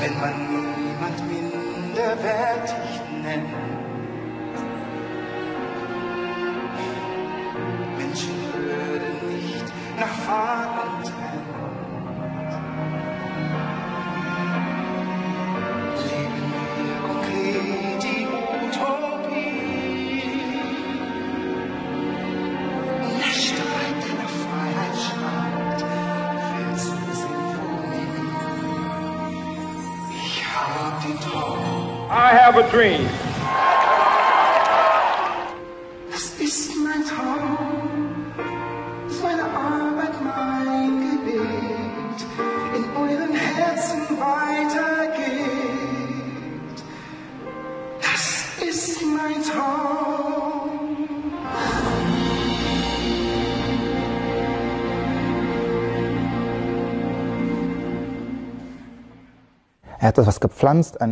wenn man niemand minderwertig nennt. Menschenwürde nicht nach Farben have a dream. Ist mein Traum, ist meine Arbeit, mein Gebet, in euren Herzen weitergeht. Das ist mein Traum.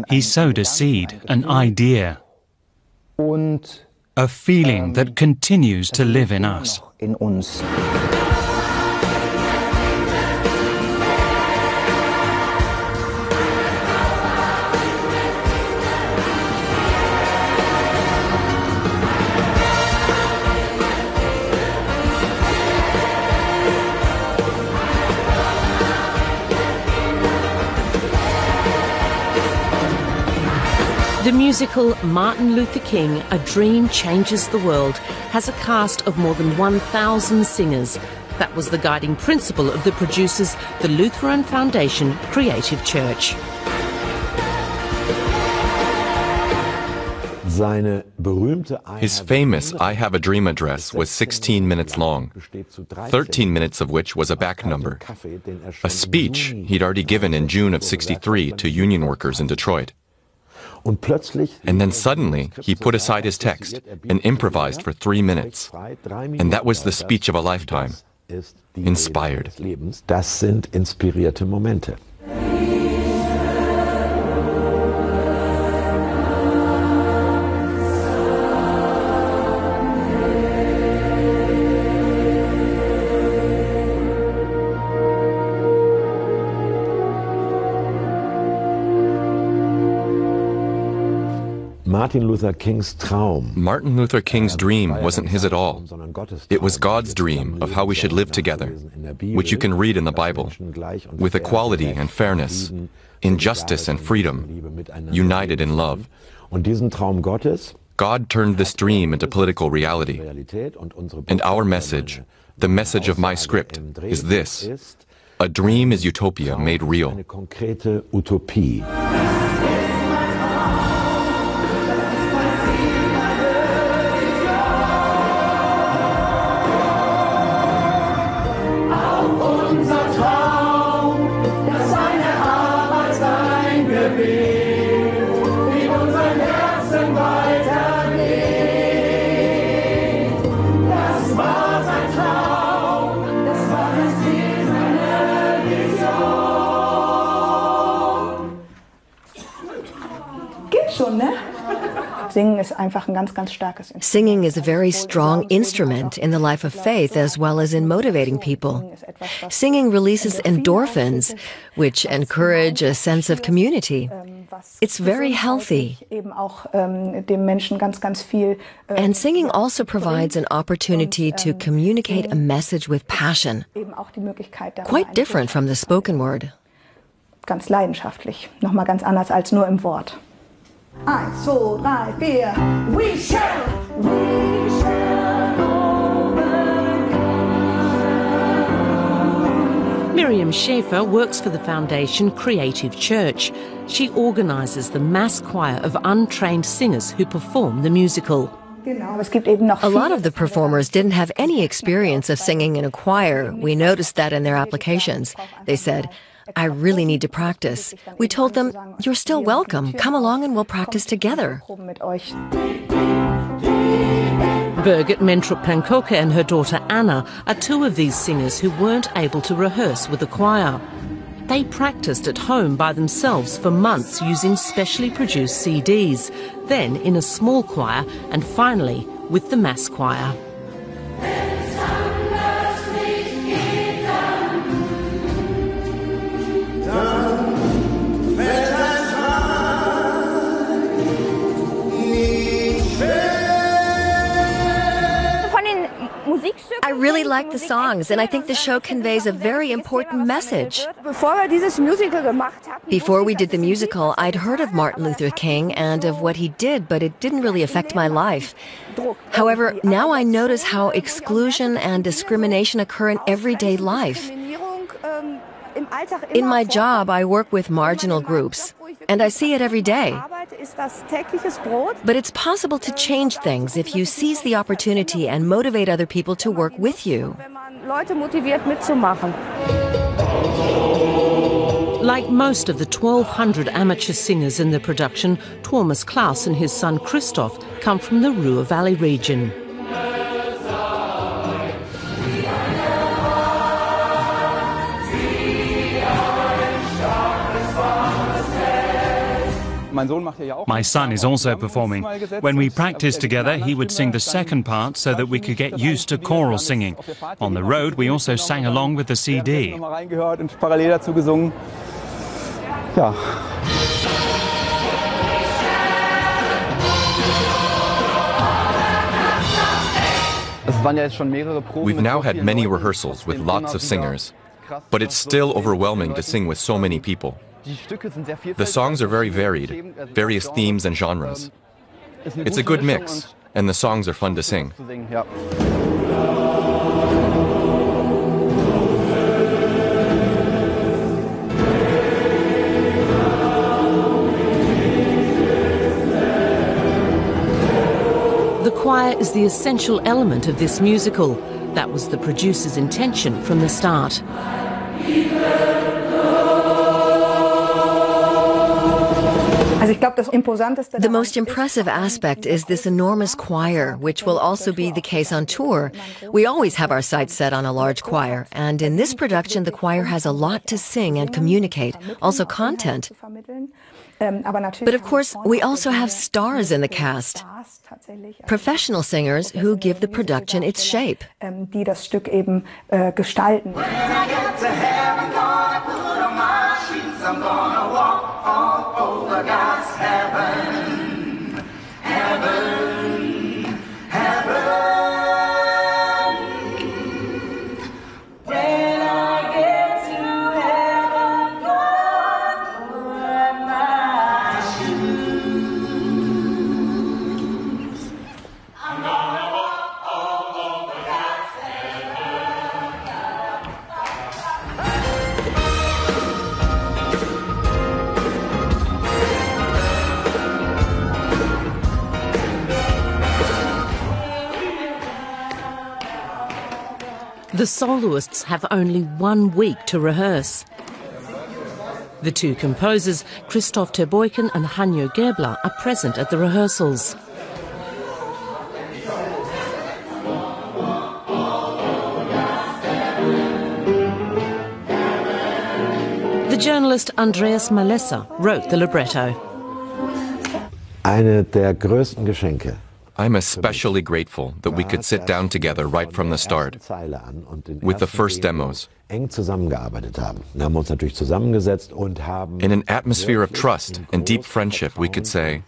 He sowed a seed, an idea, a feeling that continues to live in us. Musical Martin Luther King A Dream Changes the World has a cast of more than 1,000 singers. That was the guiding principle of the producers, the Lutheran Foundation Creative Church. His famous I Have a Dream address was 16 minutes long, 13 minutes of which was a back number, a speech he'd already given in June of 63 to union workers in Detroit. And then suddenly, he put aside his text and improvised for three minutes. And that was the speech of a lifetime. Inspired. Rede des Lebens. Das sind inspirierte Momente. Martin Luther Kings Traum Martin Luther King's dream wasn't his at all. It was God's dream of how we should live together, which you can read in the Bible, with equality and fairness, in justice and freedom, united in love. Und diesen Traum God turned this dream into political reality. Realität und unsere And our message, the message of my script, is this A dream is utopia made real. Eine Singing is a very strong instrument in the life of faith as well as in motivating people. Singing releases endorphins, which encourage a sense of community. Ähm, it's very healthy. Ähm, dem Menschen ganz, ganz viel. ähm, And singing also provides an opportunity to ähm, communicate a message with passion, eben auch die Möglichkeit, darüber quite different from the spoken word. ganz leidenschaftlich. Nochmal ganz anders als nur im Wort. Eins, zwei, drei, vier. We shall, we shall Miriam Schaefer works for the foundation Creative Church. She organises the mass choir of untrained singers who perform the musical. Genau, aber es gibt eben noch A lot of the performers didn't have any experience of singing in a choir. We noticed that in their applications. They said, I really need to practice. We told them, You're still welcome. Come along and we'll practice together. Birgit Mentrup-Pankoka and her daughter Anna are two of these singers who weren't able to rehearse with a choir. They practiced at home by themselves for months using specially produced CDs, then in a small choir, and finally with the mass choir. Really like the songs, and I think the show conveys a very important message. Before we did the musical, I'd heard of Martin Luther King and of what he did, but it didn't really affect my life. However, now I notice how exclusion and discrimination occur in everyday life. In my job, I work with marginal groups, and I see it every day. But it's possible to change things if you seize the opportunity and motivate other people to work with you. Like most of the 1,200 amateur singers in the production, Thomas Klaus and his son Christoph come from the Ruhr Valley region. My son is also performing. When we practiced together, he would sing the second part so that we could get used to choral singing. On the road, we also sang along with the CD. We've now had many rehearsals with lots of singers, but it's still overwhelming to sing with so many people. The songs are very varied, various themes and genres. It's a good mix, and the songs are fun to sing. The choir is the essential element of this musical. That was the producer's intention from the start. The most impressive aspect is this enormous choir, which will also be the case on tour. We always have our sights set on a large choir, and in this production, the choir has a lot to sing and communicate, also content. But of course, we also have stars in the cast. Professional singers who give the production its shape. God's heaven, The soloists have only one week to rehearse. The two composers, Christoph Terbuyken and Hanjo Gäbler, are present at the rehearsals. The journalist Andreas Malessa wrote the libretto. Eine der größten Geschenke. I'm especially grateful that we could sit down together right from the start with the first demos. eng zusammengearbeitet haben. Wir haben uns natürlich zusammengesetzt In an atmosphere of trust and deep friendship, we could say,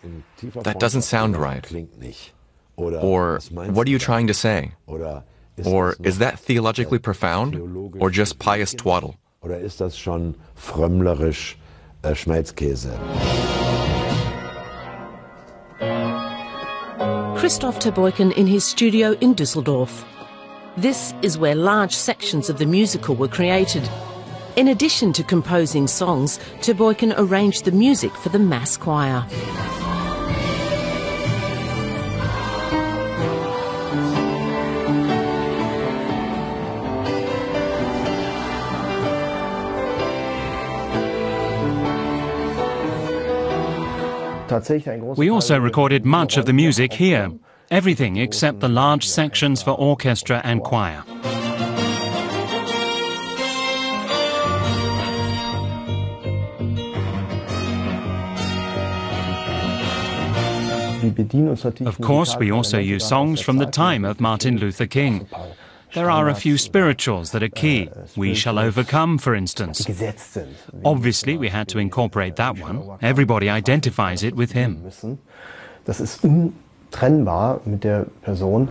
That doesn't sound right. Klingt nicht. Oder Or, What are you trying to say? Or, Is that theologically profound? Or just pious twaddle? Oder ist das schon frömmlerisch äh, Schmelzkäse? Christoph Terbuyken in his studio in Düsseldorf. This is where large sections of the musical were created. In addition to composing songs, Terbuyken arranged the music for the mass choir. We also recorded much of the music here. Everything except the large sections for orchestra and choir. Of course, we also use songs from the time of Martin Luther King. There are a few spirituals that are key. Uh, we shall overcome, for instance. Obviously, we had to incorporate that one. Everybody identifies it with him. Das ist untrennbar mit der Person.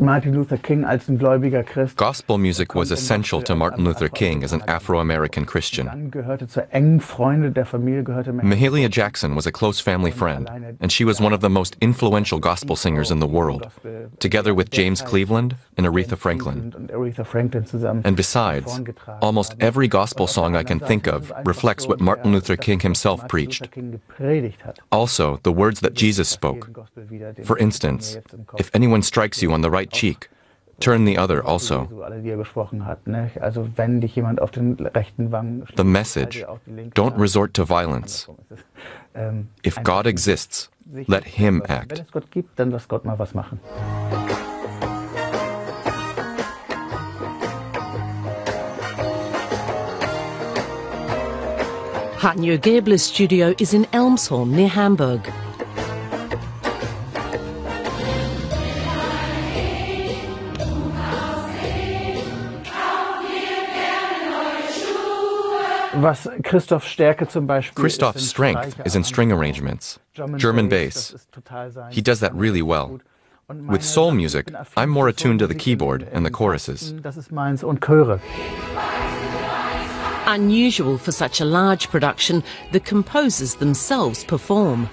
Martin Luther King als ein gläubiger Christ. Gospel music was essential to Martin Luther King as an Afro American Christian. Dann gehörte zur engen Freunde der Familie gehörte Mahalia Jackson was a close family friend, and she was one of the most influential gospel singers in the world, together with James Cleveland and Aretha Franklin. und Aretha Franklin zusammen. And besides, almost every gospel song I can think of reflects what Martin Luther King himself preached. King gepredigt hat. Also, the words that Jesus spoke. For instance, if anyone strikes you on the right cheek, turn the other also. So alle, die er gesprochen hat. Ne? Also wenn dich jemand auf den rechten Wangen The message don't resort to violence. Ähm, If God exists, let Him act. es Gott gibt, dann lass Gott mal was machen. Hanjo Gäbler's studio is in Elmshorn near Hamburg. Christophs Stärke zum Beispiel Christoph's ist, sind strength is in string arrangements, German bass. das ist total sein He does that really well. With soul music, ich bin affin I'm more attuned to the keyboard and the choruses. Das ist meins und Chöre. Unusual for such a large production, the composers themselves perform.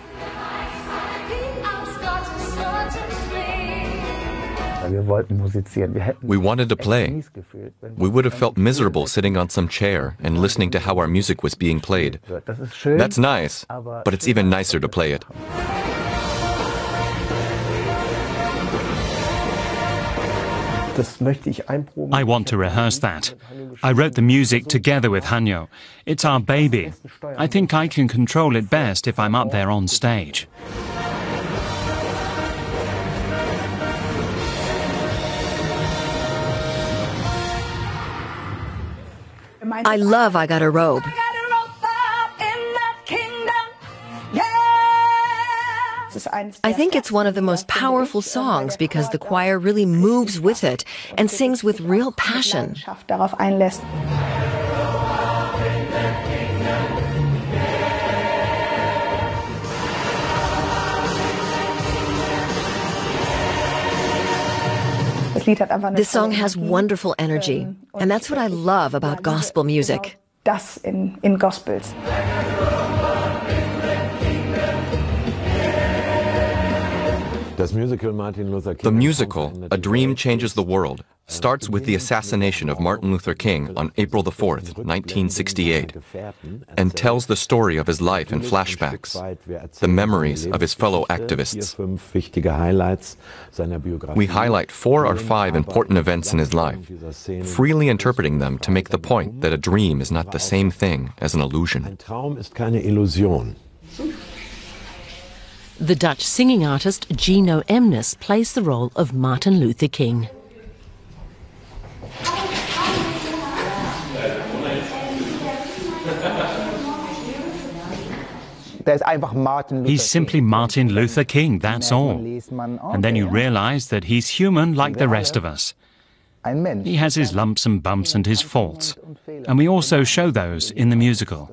We wanted to play. mies gefühlt, wenn We would have felt miserable sitting on some chair and listening to how our music was being played. Das ist schön. That's nice, but it's even nicer to play it. Das möchte ich einproben. I want to rehearse that. I wrote the music together with Hanjo. It's our baby. I think I can control it best if I'm up there on stage. I love I Got a Robe. I think it's one of the most powerful songs because the choir really moves with it and sings with real passion. This song has wonderful energy, ähm, and that's what I love about gospel music. Das in, in Gospels. The musical, A Dream Changes the World, starts with the assassination of Martin Luther King on April the 4th, 1968, and tells the story of his life in flashbacks, the memories of his fellow activists. Fünf wichtige Highlights seiner Biografie. We highlight four or five important events in his life, freely interpreting them to make the point that a dream is not the same thing as an illusion. Ein Traum ist keine Illusion. The Dutch singing artist Gino Emnes plays the role of Martin Luther King. Der ist einfach Martin Luther He's simply Martin Luther King, that's all. And then you realize that he's human like the rest of us. He has his lumps and bumps and his faults. And we also show those in the musical.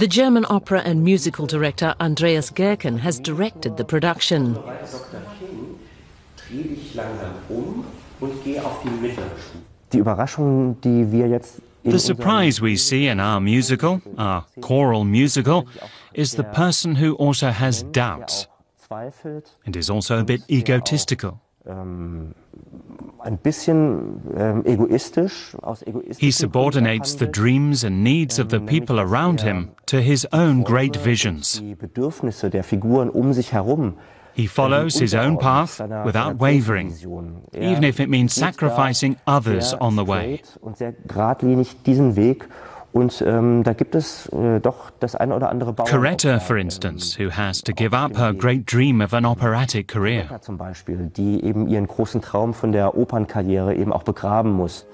The German opera and musical director Andreas Gergen has directed the production. Dreh dich langsam und geh auf die Mitte. Die Überraschung, die wir jetzt in The surprise we see in our musical, our choral musical, is the person who also has doubts and is also a bit egotistical. Ähm, ähm, egoistisch, aus egoistischen He subordinates the dreams and needs of the people around him to his own great visions. die Bedürfnisse der Figuren um. He follows his own path without wavering, even if it means sacrificing others on the way. Und ähm, da gibt es äh, doch das eine oder andere Bauern. Coretta, for instance, who has to give up her great dream of an operatic career. zum Beispiel, die eben ihren großen Traum von der Opernkarriere eben auch begraben muss.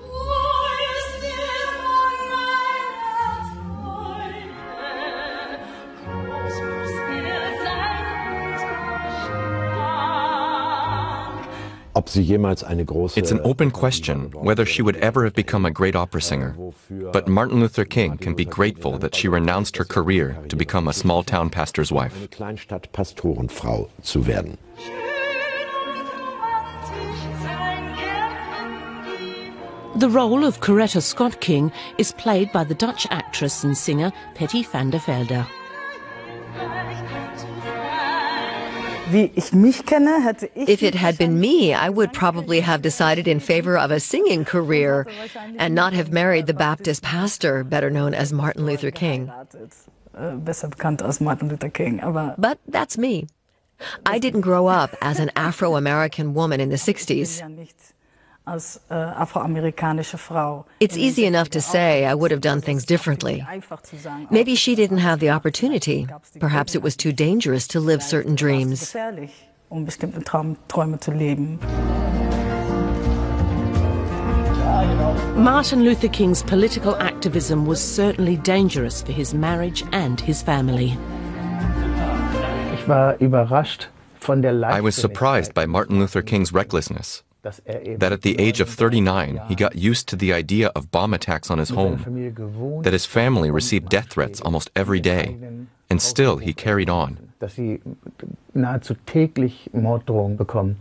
It's an open question whether she would ever have become a great opera singer. But Martin Luther King can be grateful that she renounced her career to become a small town pastor's wife. The role of Coretta Scott King is played by the Dutch actress and singer Patty van der Velde. If it had been me, I would probably have decided in favor of a singing career and not have married the Baptist pastor, better known as Martin Luther King. But that's me. I didn't grow up as an Afro American woman in the 60s. It's easy enough to say I would have done things differently. Maybe she didn't have the opportunity. Perhaps it was too dangerous to live certain dreams. um bestimmte Traum, Träume zu leben. Martin Luther King's political activism was certainly dangerous for his marriage and his family. Ich war überrascht von der I was surprised by Martin Luther King's recklessness. That at the age of 39, he got used to the idea of bomb attacks on his home, that his family received death threats almost every day, and still he carried on. dass sie nahezu täglich Morddrohungen bekommen.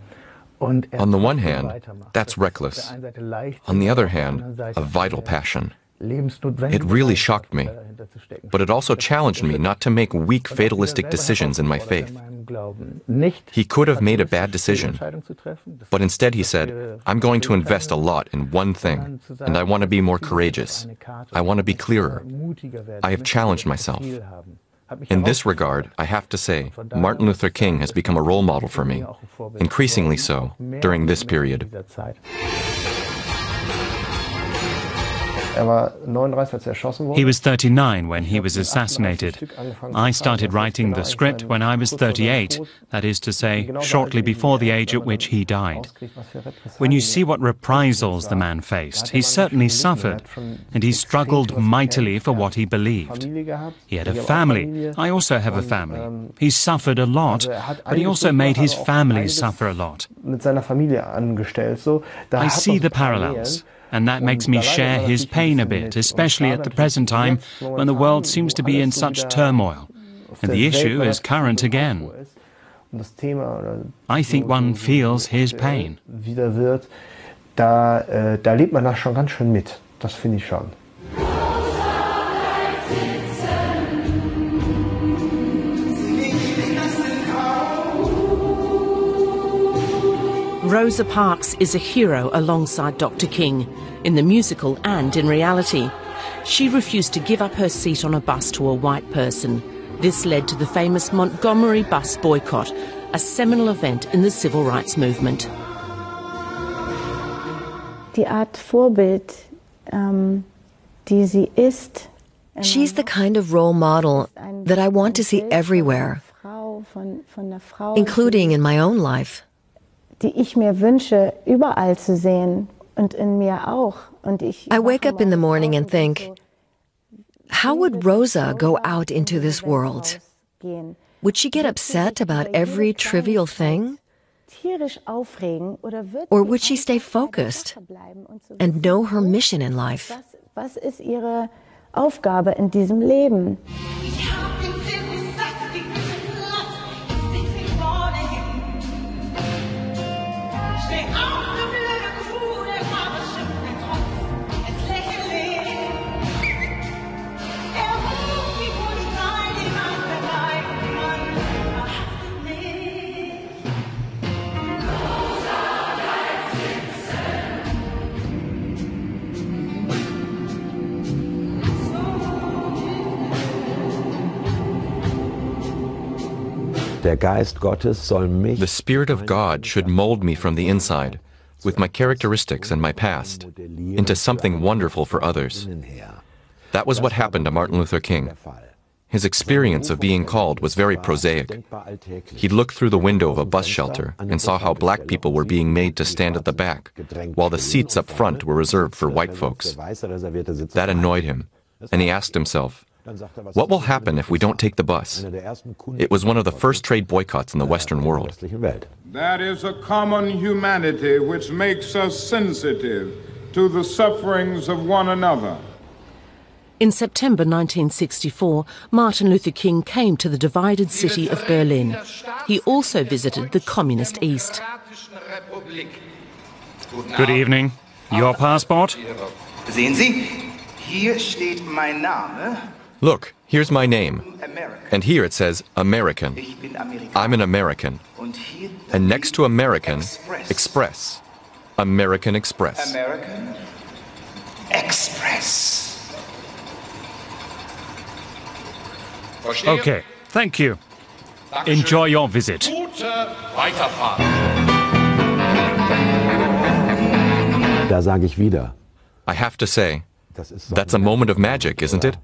Und er On the one hand, that's reckless. der einen Seite leicht, On the other hand, a vital passion. It really shocked me, but it also challenged me not to make weak, fatalistic decisions in my faith. He could have made a bad decision, but instead he said, I'm going to invest a lot in one thing, and I want to be more courageous. I want to be clearer. I have challenged myself. In this regard, I have to say, Martin Luther King has become a role model for me, increasingly so during this period. He was 39 when he was assassinated. I started writing the script when I was 38, that is to say, shortly before the age at which he died. When you see what reprisals the man faced, he certainly suffered, and he struggled mightily for what he believed. He had a family. I also have a family. He suffered a lot, but he also made his family suffer a lot. I see the parallels. And that makes me share his pain a bit, especially at the present time when the world seems to be in such turmoil. And the issue is current again. Uh, I think one feels his pain. da, äh, da lebt man das schon ganz schön mit. Das finde ich schon. Rosa Parks is a hero alongside Dr. King, in the musical and in reality. She refused to give up her seat on a bus to a white person. This led to the famous Montgomery bus boycott, a seminal event in the civil rights movement. Die Art Vorbild, ähm, die sie ist, ähm, She's the kind of role model that I want to see everywhere, Frau von, von einer Frau, including in my own life. Die ich mir wünsche, überall zu sehen und in mir auch. Und ich I wake up in the morning and think, how would Rosa go out into this world? Would she get upset about every trivial thing? tierisch aufregen oder wird Or would she stay einfach bei der focused Sache bleiben und so and know her mission in life? was ist ihre Aufgabe in diesem Leben? The Spirit of God should mold me from the inside, with my characteristics and my past, into something wonderful for others. That was what happened to Martin Luther King. His experience of being called was very prosaic. He looked through the window of a bus shelter and saw how black people were being made to stand at the back, while the seats up front were reserved for white folks. That annoyed him, and he asked himself, What will happen if we don't take the bus? It was one of the first trade boycotts in the Western world. That is a common humanity which makes us sensitive to the sufferings of one another. In September 1964, Martin Luther King came to the divided city of Berlin. He also visited the Communist East. Good evening. Your passport? Sehen Sie, hier steht mein Name. Look, here's my name. And here it says American. I'm an American. And next to American, Express. American Express. American Express. Okay, thank you. Enjoy your visit. Da sage ich wieder. I have to say, that's a moment of magic, isn't it?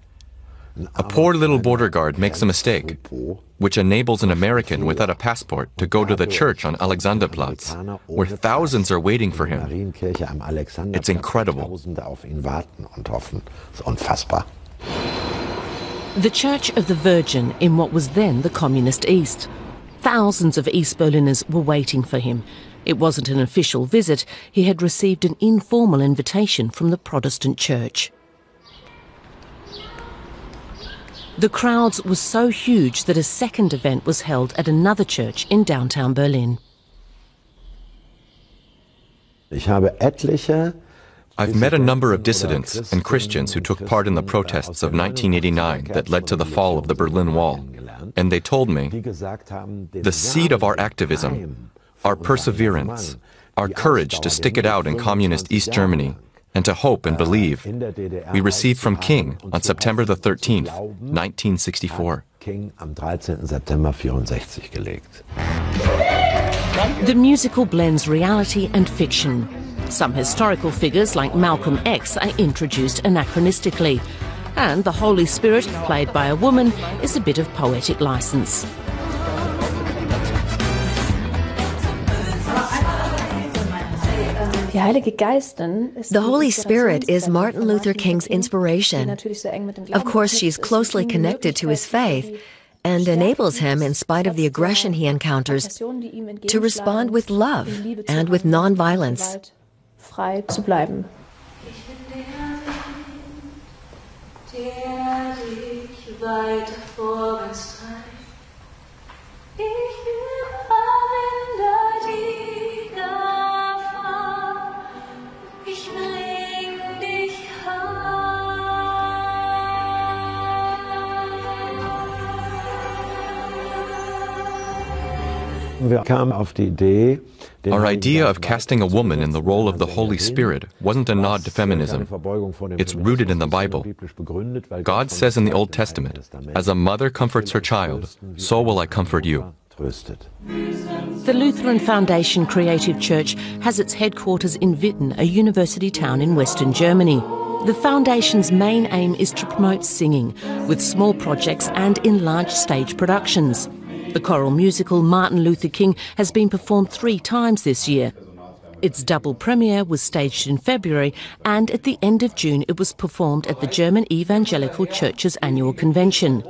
A poor little border guard makes a mistake, which enables an American without a passport to go to the church on Alexanderplatz, where thousands are waiting for him. It's incredible. The Church of the Virgin in what was then the Communist East. Thousands of East Berliners were waiting for him. It wasn't an official visit, he had received an informal invitation from the Protestant Church. The crowds were so huge that a second event was held at another church in downtown Berlin. Ich habe etliche I've met a number of dissidents and Christians who took part in the protests of 1989 that led to the fall of the Berlin Wall. And they told me the seed of our activism, our perseverance, our courage to stick it out in communist East Germany, and to hope and believe, we received from King on September the 13th, 1964. King am 13. September 64 gelegt. The musical blends reality and fiction. Some historical figures like Malcolm X are introduced anachronistically. And the Holy Spirit, played by a woman, is a bit of poetic license. The Holy Spirit is Martin Luther King's inspiration. Of course, she's closely connected to his faith and enables him, in spite of the aggression he encounters, to respond with love and with nonviolence. frei Our idea of casting a woman in the role of the Holy Spirit wasn't a nod to feminism. It's rooted in the Bible. God says in the Old Testament, As a mother comforts her child, so will I comfort you. The Lutheran Foundation Creative Church has its headquarters in Witten, a university town in western Germany. The foundation's main aim is to promote singing, with small projects and in large stage productions. The choral musical Martin Luther King has been performed three times this year. Its double premiere was staged in February, and at the end of June it was performed at the German Evangelical Church's annual convention.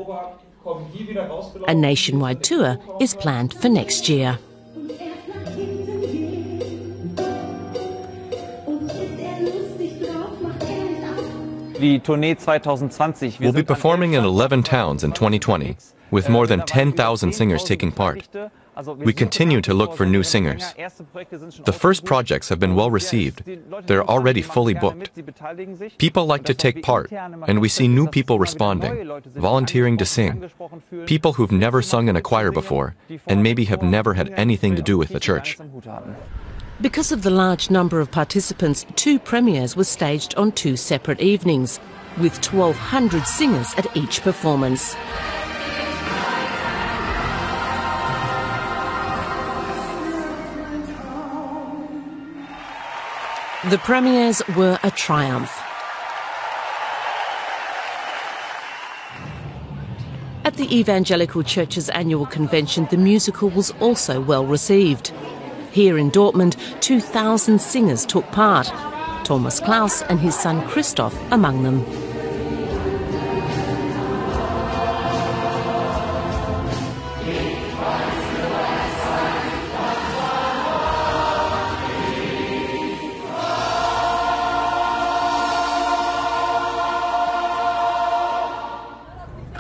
A nationwide tour is planned for next year. We'll be performing in 11 towns in 2020, with more than 10,000 singers taking part. We continue to look for new singers. The first projects have been well received. They're already fully booked. People like to take part, and we see new people responding, volunteering to sing. People who've never sung in a choir before, and maybe have never had anything to do with the church. Because of the large number of participants, two premieres were staged on two separate evenings, with 1,200 singers at each performance. The premieres were a triumph. At the Evangelical Church's annual convention, the musical was also well received. Here in Dortmund, 2,000 singers took part, Thomas Klaus and his son Christoph among them.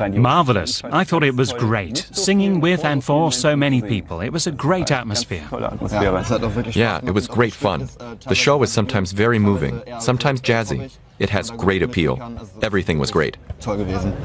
Marvelous. I thought it was great. Singing with and for so many people. It was a great atmosphere. Yeah, it was great fun. The show was sometimes very moving, sometimes jazzy. It has great appeal. Everything was great. Toll gewesen.